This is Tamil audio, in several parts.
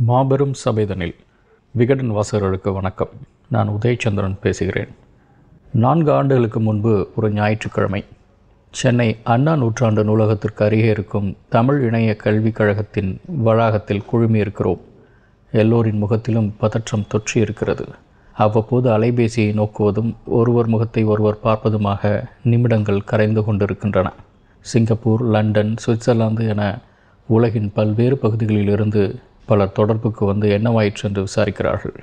மாபெரும் சபைதனில் விகடன் வாசகர்களுக்கு வணக்கம். நான் உதயச்சந்திரன் பேசுகிறேன். நான்கு ஆண்டுகளுக்கு முன்பு ஒரு ஞாயிற்றுக்கிழமை சென்னை அண்ணா நூற்றாண்டு நூலகத்திற்கு அருகே இருக்கும் தமிழ் இணைய கல்விக் கழகத்தின் வளாகத்தில் குழுமியிருக்கிறோம். எல்லோரின் முகத்திலும் பதற்றம் தொற்றி இருக்கிறது அவ்வப்போது அலைபேசியை நோக்குவதும் ஒருவர் முகத்தை ஒருவர் பார்ப்பதுமாக நிமிடங்கள் கரைந்து கொண்டிருக்கின்றன. சிங்கப்பூர் லண்டன் சுவிட்சர்லாந்து என உலகின் பல்வேறு பகுதிகளிலிருந்து பலர் தொடர்புக்கு வந்து என்னவாயிற்று என்று விசாரிக்கிறார்கள்.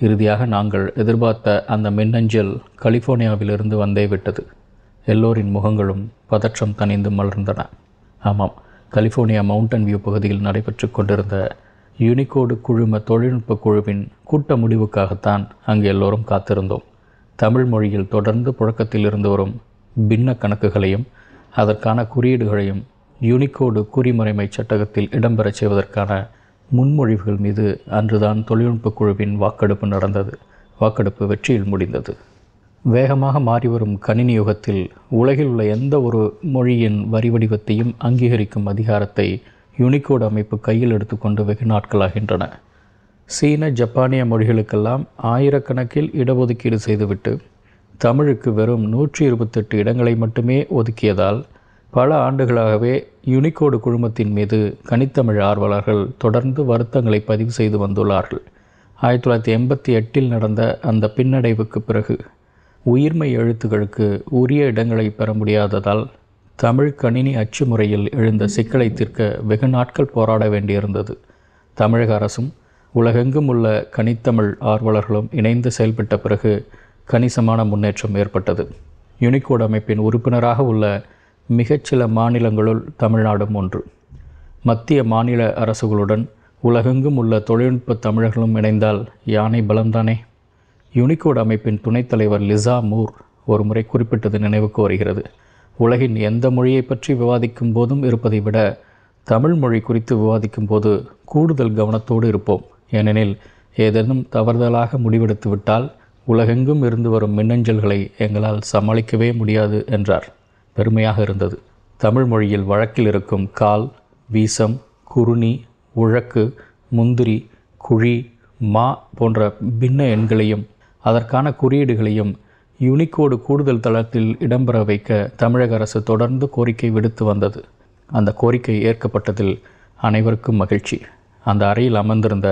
இறுதியாக நாங்கள் எதிர்பார்த்த அந்த மின்னஞ்சல் கலிஃபோர்னியாவிலிருந்து வந்தே விட்டது. எல்லோரின் முகங்களும் பதற்றம் தணிந்து மலர்ந்தன. ஆமாம் கலிஃபோர்னியா மவுண்டன் வியூ பகுதியில் நடைபெற்று கொண்டிருந்த யூனிகோடு குழும தொழில்நுட்ப குழுவின் கூட்ட முடிவுக்காகத்தான் அங்கு எல்லோரும் காத்திருந்தோம். தமிழ் மொழியில் தொடர்ந்து புழக்கத்தில் இருந்து வரும் பின்ன கணக்குகளையும் அதற்கான குறியீடுகளையும் யூனிகோடு குறிமுறைமை சட்டகத்தில் இடம்பெறச் செய்வதற்கான முன்மொழிவுகள் மீது அன்றுதான் தொழில்நுட்ப குழுவின் வாக்கெடுப்பு நடந்தது. வாக்கெடுப்பு வெற்றியில் முடிந்தது. வேகமாக மாறிவரும் கணினி யுகத்தில் உலகில் உள்ள எந்த ஒரு மொழியின் வரி வடிவத்தையும் அங்கீகரிக்கும் அதிகாரத்தை யூனிகோடு அமைப்பு கையில் எடுத்துக்கொண்டு வெகு நாட்களாகின்றன. சீன ஜப்பானிய மொழிகளுக்கெல்லாம் ஆயிரக்கணக்கில் இடஒதுக்கீடு செய்துவிட்டு தமிழுக்கு வெறும் நூற்றி இருபத்தெட்டு இடங்களை மட்டுமே ஒதுக்கியதால் பல ஆண்டுகளாகவே யூனிகோடு குழுமத்தின் மீது கனித்தமிழ் ஆர்வலர்கள் தொடர்ந்து வருத்தங்களை பதிவு செய்து வந்துள்ளார்கள். ஆயிரத்தி தொள்ளாயிரத்தி எண்பத்தி எட்டில் நடந்த அந்த பின்னடைவுக்கு பிறகு உயிர்மை எழுத்துக்களுக்கு உரிய இடங்களை பெற முடியாததால் தமிழ் கணினி அச்சு முறையில் எழுந்த சிக்கலை தீர்க்க வெகு நாட்கள் போராட வேண்டியிருந்தது. தமிழக அரசும் உலகெங்கும் உள்ள கனித்தமிழ் ஆர்வலர்களும் இணைந்து செயல்பட்ட பிறகு கணிசமான முன்னேற்றம் ஏற்பட்டது. யுனிகோட் அமைப்பின் உறுப்பினராக உள்ள மிகச்சில மாநிலங்களுள் தமிழ்நாடும் ஒன்று. மத்திய மாநில அரசுகளுடன் உலகெங்கும் உள்ள தொழில்நுட்ப தமிழர்களும் இணைந்தால் யானை பலம்தானே? யூனிகோட் அமைப்பின் துணைத் தலைவர் லிசா மூர் ஒரு முறை குறிப்பிட்டது நினைவுக்கு வருகிறது. உலகின் எந்த மொழியை பற்றி விவாதிக்கும் போதும் இருப்பதை விட தமிழ் மொழி குறித்து விவாதிக்கும் போது கூடுதல் கவனத்தோடு இருப்போம். ஏனெனில் ஏதேனும் தவறுதலாக முடிவெடுத்து விட்டால் உலகெங்கும் இருந்து வரும் மின்னஞ்சல்களை எங்களால் சமாளிக்கவே முடியாது என்றார். பெருமையாக இருந்தது. தமிழ் மொழியில் வழக்கில் இருக்கும் கால் வீசம் குருணி உழக்கு முந்திரி குழி மா போன்ற பின்ன எண்களையும் அதற்கான குறியீடுகளையும் யூனிகோடு கூடுதல் தளத்தில் இடம்பெற வைக்க தமிழக அரசு தொடர்ந்து கோரிக்கை விடுத்து வந்தது. அந்த கோரிக்கை ஏற்கப்பட்டதில் அனைவருக்கும் மகிழ்ச்சி. அந்த அறையில் அமர்ந்திருந்த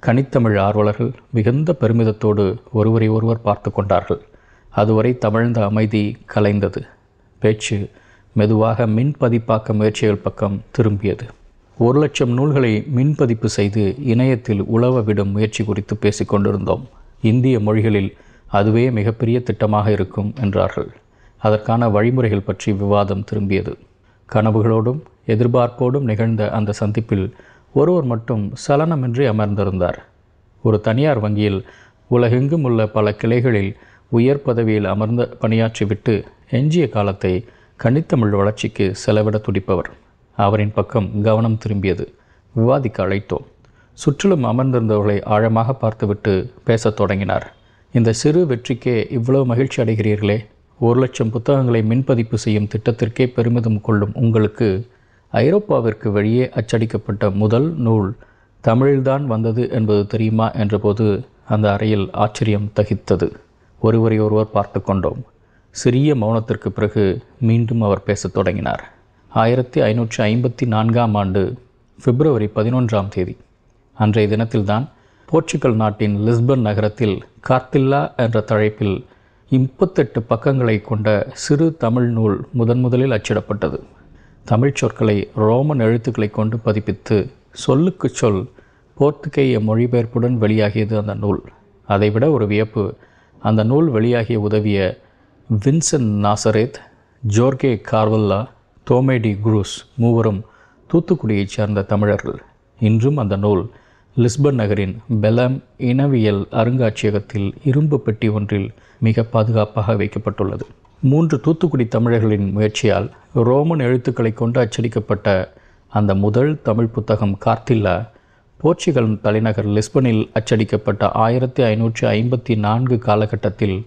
கனித்தமிழ் ஆர்வலர்கள் மிகுந்த பெருமிதத்தோடு ஒருவரை ஒருவர் பார்த்து கொண்டார்கள். அதுவரை தமிழ்ந்த அமைதி கலைந்தது. பேச்சு மெதுவாக மின் பதிப்பாக்க முயற்சிகள் பக்கம் திரும்பியது. ஒரு லட்சம் நூல்களை மின்பதிப்பு செய்து இணையத்தில் உழவ விடும் முயற்சி குறித்து பேசிக்கொண்டிருந்தோம் இந்திய மொழிகளில் அதுவே மிகப்பெரிய திட்டமாக இருக்கும் என்றார்கள். அதற்கான வழிமுறைகள் பற்றி விவாதம் திரும்பியது. கனவுகளோடும் எதிர்பார்ப்போடும் நிகழ்ந்த அந்த சந்திப்பில் ஒருவர் மட்டும் சலனமின்றி அமர்ந்திருந்தார். ஒரு தனியார் வங்கியில் உலகெங்கும் உள்ள பல கிளைகளில் உயர் பதவியில் அமர்ந்த பணியாற்றிவிட்டு எஞ்சிய காலத்தை கனித்தமிழ் வளர்ச்சிக்கு செலவிட துடிப்பவர். அவரின் பக்கம் கவனம் திரும்பியது. விவாதிக்க அழைத்தோம். சுற்றிலும் அமர்ந்திருந்தவர்களை ஆழமாக பார்த்துவிட்டு பேசத் தொடங்கினார். இந்த சிறு வெற்றிக்கே இவ்வளவு மகிழ்ச்சி அடைகிறீர்களே? ஒரு லட்சம் புத்தகங்களை மின்பதிப்பு செய்யும் திட்டத்திற்கே பெருமிதம் கொள்ளும் உங்களுக்கு ஐரோப்பாவிற்கு வெளியே அச்சடிக்கப்பட்ட முதல் நூல் தமிழில்தான் வந்தது என்பது தெரியுமா? என்றபோது அந்த அறையில் ஆச்சரியம் தகித்தது. ஒருவரை ஒருவர் பார்த்து கொண்டோம். சிறிய மௌனத்திற்கு பிறகு மீண்டும் அவர் பேசத் தொடங்கினார். ஆயிரத்தி ஐநூற்றி ஐம்பத்தி நான்காம் ஆண்டு பிப்ரவரி பதினொன்றாம் தேதி. அன்றைய தினத்தில்தான் போர்ச்சுகல் நாட்டின் லிஸ்பன் நகரத்தில் கார்த்தில்லா என்ற தலைப்பில் முப்பத்தெட்டு பக்கங்களை கொண்ட சிறு தமிழ் நூல் முதன் முதலில் அச்சிடப்பட்டது. தமிழ்ச் சொற்களை ரோமன் எழுத்துக்களை கொண்டு பதிப்பித்து சொல்லுக்கு சொல் போர்த்துகேய மொழிபெயர்ப்புடன் வெளியாகியது அந்த நூல். அதைவிட ஒரு வியப்பு அந்த நூல் வெளியாகிய உதவிய Vincent Nazareth Jorge Carvalho Thome de Cruz மூவரும் தூத்துக்குடியைச் சேர்ந்த தமிழர்கள். இன்றும் அந்த நூல் லிஸ்பன் நகரின் பெலம் இனவியல் அருங்காட்சியகத்தில் இரும்பு பெட்டி ஒன்றில் மிக பாதுகாப்பாக வைக்கப்பட்டுள்ளது. மூன்று தூத்துக்குடி தமிழர்களின் முயற்சியால் ரோமன் எழுத்துக்களை கொண்டு அச்சடிக்கப்பட்ட அந்த முதல் தமிழ் புத்தகம் கார்த்தில்லா போர்ச்சுகல் தலைநகர் லிஸ்பனில் அச்சடிக்கப்பட்ட ஆயிரத்தி ஐநூற்றி ஐம்பத்தி நான்கு காலகட்டத்தில்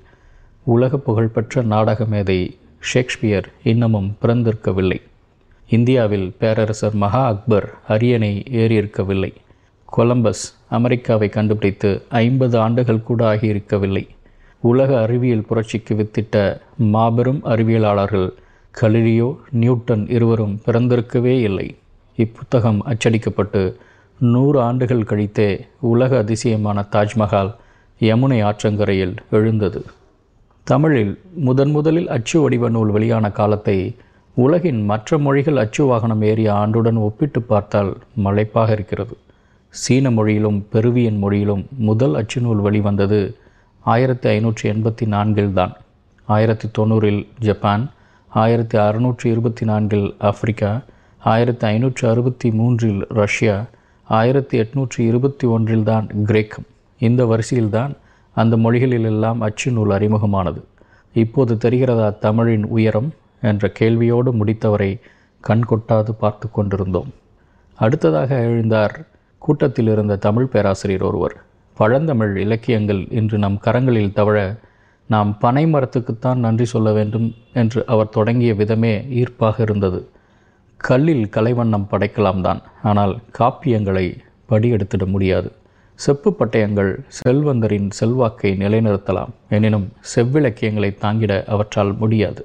உலக புகழ்பெற்ற நாடக மேதை ஷேக்ஸ்பியர் இன்னமும் பிறந்திருக்கவில்லை. இந்தியாவில் பேரரசர் மகா அக்பர் அரியணை ஏறியிருக்கவில்லை. கொலம்பஸ் அமெரிக்காவை கண்டுபிடித்து ஐம்பது ஆண்டுகள் கூட ஆகியிருக்கவில்லை. உலக அறிவியல் புரட்சிக்கு வித்திட்ட மாபெரும் அறிவியலாளர்கள் கலிலியோ நியூட்டன் இருவரும் பிறந்திருக்கவே இல்லை. இப்புத்தகம் அச்சடிக்கப்பட்டு நூறு ஆண்டுகள் கழித்தே உலக அதிசயமான தாஜ்மஹால் யமுனை ஆற்றங்கரையில் எழுந்தது. தமிழில் முதன் முதலில் அச்சு வடிவ நூல் வெளியான காலத்தை உலகின் மற்ற மொழிகள் அச்சு வாகனம் ஏறிய ஆண்டுடன் ஒப்பிட்டு பார்த்தால் மலைப்பாக இருக்கிறது. சீன மொழியிலும் பெருவியன் மொழியிலும் முதல் அச்சு நூல் வெளிவந்தது ஆயிரத்தி ஐநூற்றி எண்பத்தி நான்கில் தான். ஆயிரத்தி தொண்ணூறில் ஜப்பான் ஆயிரத்தி அறுநூற்றி இருபத்தி நான்கில் ஆப்பிரிக்கா ஆயிரத்தி ஐநூற்றி அறுபத்தி மூன்றில் ரஷ்யா ஆயிரத்தி எட்நூற்றி இருபத்தி ஒன்றில் தான் கிரேக்கம். இந்த வரிசையில்தான் அந்த மொழிகளிலெல்லாம் அச்சு நூல் அறிமுகமானது. இப்போது தெரிகிறதா தமிழின் உயரம் என்ற கேள்வியோடு முடித்தவரை கண்கொட்டாது பார்த்து கொண்டிருந்தோம். அடுத்ததாக எழுந்தார் கூட்டத்தில் இருந்த தமிழ் பேராசிரியர் ஒருவர். பழந்தமிழ் இலக்கியங்கள் இன்று நம் கரங்களில் தவழ நாம் பனை மரத்துக்குத்தான் நன்றி சொல்ல வேண்டும் என்று அவர் தொடங்கிய விதமே ஈர்ப்பாக இருந்தது. கல்லில் கலைவண்ணம் படைக்கலாம் தான் ஆனால் காப்பியங்களை படியெடுத்திட முடியாது. செப்பு பட்டயங்கள் செல்வந்தரின் செல்வாக்கை நிலைநிறுத்தலாம். எனினும் செவ்விலக்கியங்களை தாங்கிட அவற்றால் முடியாது.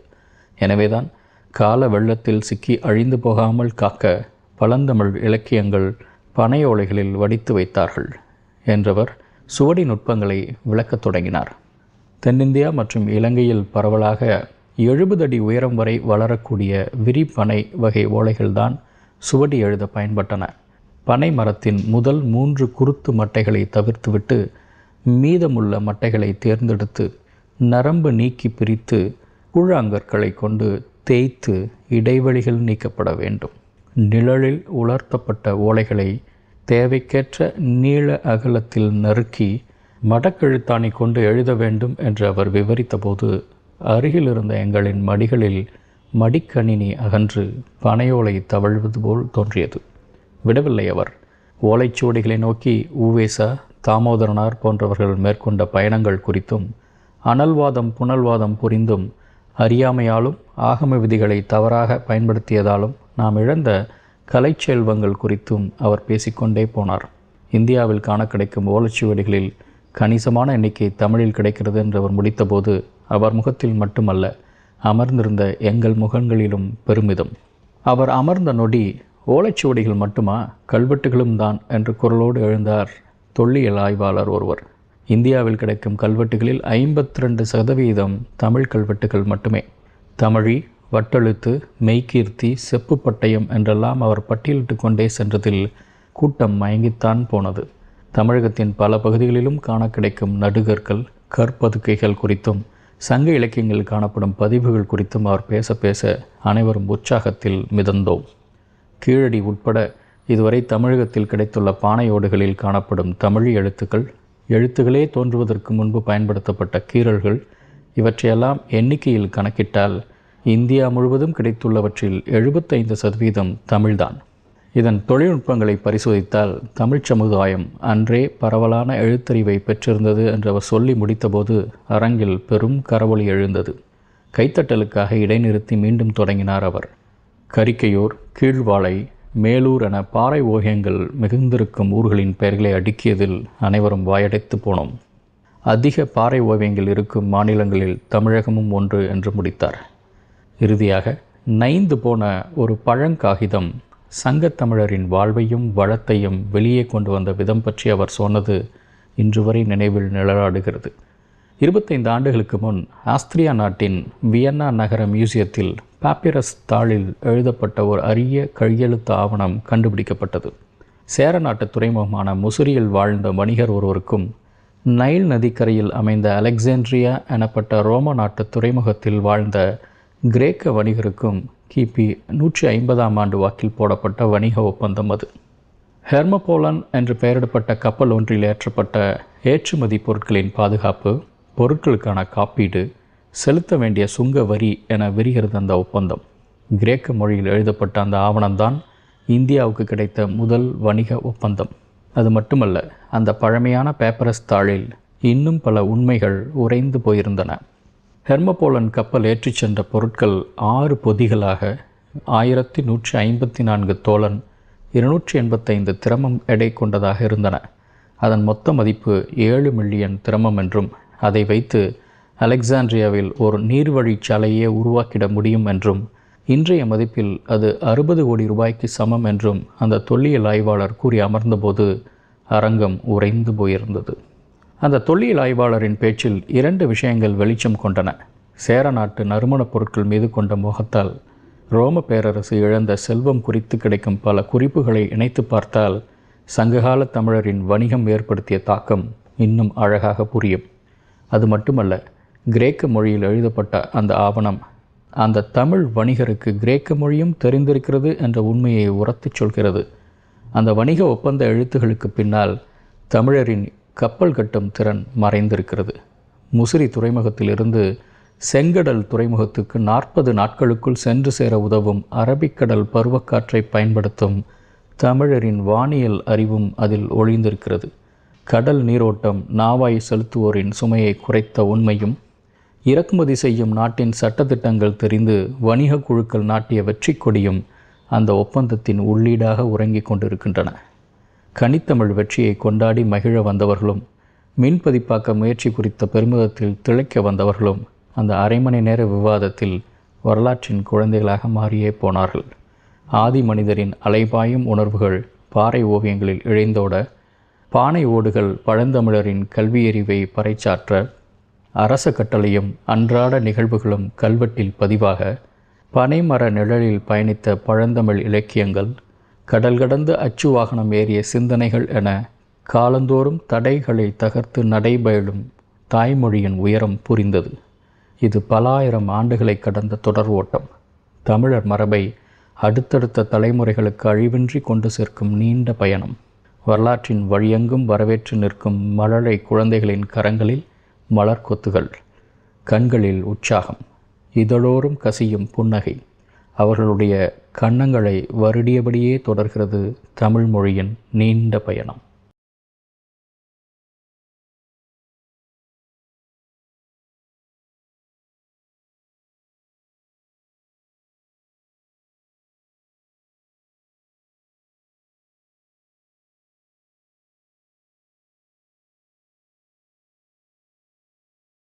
எனவேதான் கால வெள்ளத்தில் சிக்கி அழிந்து போகாமல் காக்க பழந்தமிழ் இலக்கியங்கள் பனையோலைகளில் வடித்து வைத்தார்கள் என்றவர் சுவடி நுட்பங்களை விளக்கத் தொடங்கினார். தென்னிந்தியா மற்றும் இலங்கையில் பரவலாக எழுபது அடி உயரம் வரை வளரக்கூடிய விரிப்பனை வகை ஓலைகள்தான் சுவடி எழுத பயன்பட்டன. பனை மரத்தின் முதல் மூன்று குருத்து மட்டைகளை தவிர்த்துவிட்டு மீதமுள்ள மட்டைகளை தேர்ந்தெடுத்து நரம்பு நீக்கி பிரித்து கூழாங்கற்களை கொண்டு தேய்த்து இடைவெளிகள் நீக்கப்பட வேண்டும். நிழலில் உலர்த்தப்பட்ட ஓலைகளை தேவைக்கேற்ற நீள அகலத்தில் நறுக்கி மடக்கெழுத்தாணி கொண்டு எழுத வேண்டும் என்று அவர் விவரித்தபோது அருகில் இருந்த எங்களின் மடிகளில் மடிக்கணினி அகன்று பனையோலை தவழ்வது போல் தோன்றியது. விடவில்லை அவர். ஓலைச்சுவடிகளை நோக்கி ஊவேசா தாமோதரனார் போன்றவர்கள் மேற்கொண்ட பயணங்கள் குறித்தும் அனல்வாதம் புனல்வாதம் புரிந்தும் அறியாமையாலும் ஆகம விதிகளை தவறாக பயன்படுத்தியதாலும் நாம் இழந்த கலைச்செல்வங்கள் குறித்தும் அவர் பேசிக்கொண்டே போனார். இந்தியாவில் காண கிடைக்கும் ஓலைச்சுவடிகளில் கணிசமான எண்ணிக்கை தமிழில் கிடைக்கிறது என்று அவர் முடித்தபோது அவர் முகத்தில் மட்டுமல்ல அமர்ந்திருந்த எங்கள் முகங்களிலும் பெருமிதம். அவர் அமர்ந்த நொடி ஓலைச்சுவடிகள் மட்டுமா? கல்வெட்டுகளும் தான் என்று குரலோடு எழுந்தார் தொல்லியல் ஆய்வாளர் ஒருவர். இந்தியாவில் கிடைக்கும் கல்வெட்டுகளில் ஐம்பத்தி ரெண்டு சதவீதம் தமிழ் கல்வெட்டுகள் மட்டுமே. தமிழி வட்டெழுத்து மெய்கீர்த்தி செப்பு பட்டயம் என்றெல்லாம் அவர் பட்டியலிட்டு கொண்டே சென்றதில் கூட்டம் மயங்கித்தான் போனது. தமிழகத்தின் பல பகுதிகளிலும் காண கிடைக்கும் நடுகற்கள் கற்பதுக்கைகள் குறித்தும் சங்க இலக்கியங்களில் காணப்படும் பதிவுகள் குறித்தும் அவர் பேச பேச அனைவரும் உற்சாகத்தில் மிதந்தோம். கீழடி உட்பட இதுவரை தமிழகத்தில் கிடைத்துள்ள பானையோடுகளில் காணப்படும் தமிழ் எழுத்துக்கள் எழுத்துகளே தோன்றுவதற்கு முன்பு பயன்படுத்தப்பட்ட கீறல்கள் இவற்றையெல்லாம் எண்ணிக்கையில் கணக்கிட்டால் இந்தியா முழுவதும் கிடைத்துள்ளவற்றில் எழுபத்தைந்து சதவீதம் தமிழ்தான். இதன் தொழில்நுட்பங்களை பரிசோதித்தால் தமிழ்ச் சமுதாயம் அன்றே பரவலான எழுத்தறிவை பெற்றிருந்தது என்று அவர் சொல்லி முடித்தபோது அரங்கில் பெரும் கரவொலி எழுந்தது. கைத்தட்டலுக்காக இடைநிறுத்தி மீண்டும் தொடங்கினார் அவர். கரிக்கையூர் கீழ்வாளை மேலூர் என பாறை ஓவியங்கள் மிகுந்திருக்கும் ஊர்களின் பெயர்களை அடுக்கியதில் அனைவரும் வாயடைத்து போனோம். அதிக பாறை ஓவியங்கள் இருக்கும் மாநிலங்களில் தமிழகமும் ஒன்று என்று முடித்தார். இறுதியாக நைந்து போன ஒரு பழங்காகிதம் சங்கத்தமிழரின் வாழ்வையும் வளத்தையும் வெளியே கொண்டு வந்த விதம் பற்றி அவர் சொன்னது இன்று வரை நினைவில் நிழலாடுகிறது. இருபத்தைந்து ஆண்டுகளுக்கு முன் ஆஸ்திரியா நாட்டின் வியன்னா நகர மியூசியத்தில் பாப்பிரஸ் தாளில் எழுதப்பட்ட ஒரு அரிய கையெழுத்து ஆவணம் கண்டுபிடிக்கப்பட்டது. சேர நாட்டு துறைமுகமான முசிறியில் வாழ்ந்த வணிகர் ஒருவருக்கும் நைல் நதிக்கரையில் அமைந்த அலெக்சாண்ட்ரியா எனப்பட்ட ரோம நாட்டு துறைமுகத்தில் வாழ்ந்த கிரேக்க வணிகருக்கும் கிபி நூற்றி ஐம்பதாம் ஆண்டு வாக்கில் போடப்பட்ட வணிக ஒப்பந்தம் அது. ஹெர்மபோலன் என்று பெயரிடப்பட்ட கப்பல் ஒன்றில் ஏற்றப்பட்ட ஏற்றுமதி பொருட்களின் பாதுகாப்பு பொருட்களுக்கான காப்பீடு செலுத்த வேண்டிய சுங்க வரி என விரிகிறது அந்த ஒப்பந்தம். கிரேக்க மொழியில் எழுதப்பட்ட அந்த ஆவணம்தான் இந்தியாவுக்கு கிடைத்த முதல் வணிக ஒப்பந்தம். அது மட்டுமல்ல அந்த பழமையான பேப்பரஸ் தாளில் இன்னும் பல உண்மைகள் உறைந்து போயிருந்தன. ஹெர்மபோலன் கப்பல் ஏற்றிச் சென்ற பொருட்கள் ஆறு பொதிகளாக ஆயிரத்தி நூற்றி ஐம்பத்தி நான்கு தோழன் இருநூற்றி எண்பத்தைந்து திரமம் எடை கொண்டதாக இருந்தன. அதன் மொத்த மதிப்பு ஏழு மில்லியன் திரமம் என்றும் அதை வைத்து அலெக்சாண்ட்ரியாவில் ஒரு நீர்வழிச்சாலையே உருவாக்கிட முடியும் என்றும் இன்றைய மதிப்பில் அது அறுபது கோடி ரூபாய்க்கு சமம் என்றும் அந்த தொல்லியல் ஆய்வாளர் கூறி அமர்ந்தபோது அரங்கம் உறைந்து போயிருந்தது. அந்த தொல்லியல் ஆய்வாளரின் பேச்சில் இரண்டு விஷயங்கள் வெளிச்சம் கொண்டன. சேர நாட்டு நறுமணப் பொருட்கள் மீது கொண்ட முகத்தால் ரோம பேரரசு இழந்த செல்வம் குறித்து கிடைக்கும் பல குறிப்புகளை இணைத்து பார்த்தால் சங்ககால தமிழரின் வணிகம் ஏற்படுத்திய தாக்கம் இன்னும் அழகாக புரியும். அது மட்டுமல்ல கிரேக்க மொழியில் எழுதப்பட்ட அந்த ஆவணம் அந்த தமிழ் வணிகருக்கு கிரேக்க மொழியும் தெரிந்திருக்கிறது என்ற உண்மையை உரத்துச் சொல்கிறது. அந்த வணிக ஒப்பந்த எழுத்துகளுக்கு பின்னால் தமிழரின் கப்பல் கட்டும் திறன் மறைந்திருக்கிறது. முசிறி துறைமுகத்திலிருந்து செங்கடல் துறைமுகத்துக்கு நாற்பது நாட்களுக்குள் சென்று சேர உதவும் அரபிக்கடல் பருவக்காற்றை பயன்படுத்தும் தமிழரின் வானியல் அறிவும் அதில் ஒழிந்திருக்கிறது கடல் நீரோட்டம் நாவாய் செலுத்துவோரின் சுமையை குறைத்த உண்மையும் இறக்குமதி செய்யும் நாட்டின் சட்டத்திட்டங்கள் தெரிந்து வணிக குழுக்கள் நாட்டிய வெற்றி கொடியும் அந்த ஒப்பந்தத்தின் உள்ளீடாக உறங்கிக் கொண்டிருக்கின்றன. கனித்தமிழ் வெற்றியை கொண்டாடி மகிழ வந்தவர்களும் மின்பதிப்பாக்க முயற்சி குறித்த பெருமிதத்தில் திளைக்க வந்தவர்களும் அந்த அரை மணி நேர விவாதத்தில் வரலாற்றின் குழந்தைகளாக மாறியே போனார்கள். ஆதி மனிதரின் அலைபாயும் உணர்வுகள் பாறை ஓவியங்களில் இழைந்தோட பானை ஓடுகள் பழந்தமிழரின் கல்வியறிவை பறைச்சாற்ற அரச கட்டளையும் அன்றாட நிகழ்வுகளும் கல்வெட்டில் பதிவாக பனைமர நிழலில் பயணித்த பழந்தமிழ் இலக்கியங்கள் கடல் கடந்து அச்சு வாகனம் ஏறிய சிந்தனைகள் என காலந்தோறும் தடைகளை தகர்த்து நடைபயலும் தாய்மொழியின் உயரம் புரிந்தது. இது பல ஆயிரம் ஆண்டுகளை கடந்த தொடர் ஓட்டம். தமிழர் மரபை அடுத்தடுத்த தலைமுறைகளுக்கு அழிவின்றி கொண்டு சேர்க்கும் நீண்ட பயணம். வரலாற்றின் வழியெங்கும் வரவேற்று நிற்கும் மழலை குழந்தைகளின் கரங்களில் மலர் கொத்துகள் கண்களில் உற்சாகம் இதழோறும் கசியும் புன்னகை. அவர்களுடைய கன்னங்களை வருடியபடியே தொடர்கிறது தமிழ் மொழியின் நீண்ட பயணம்.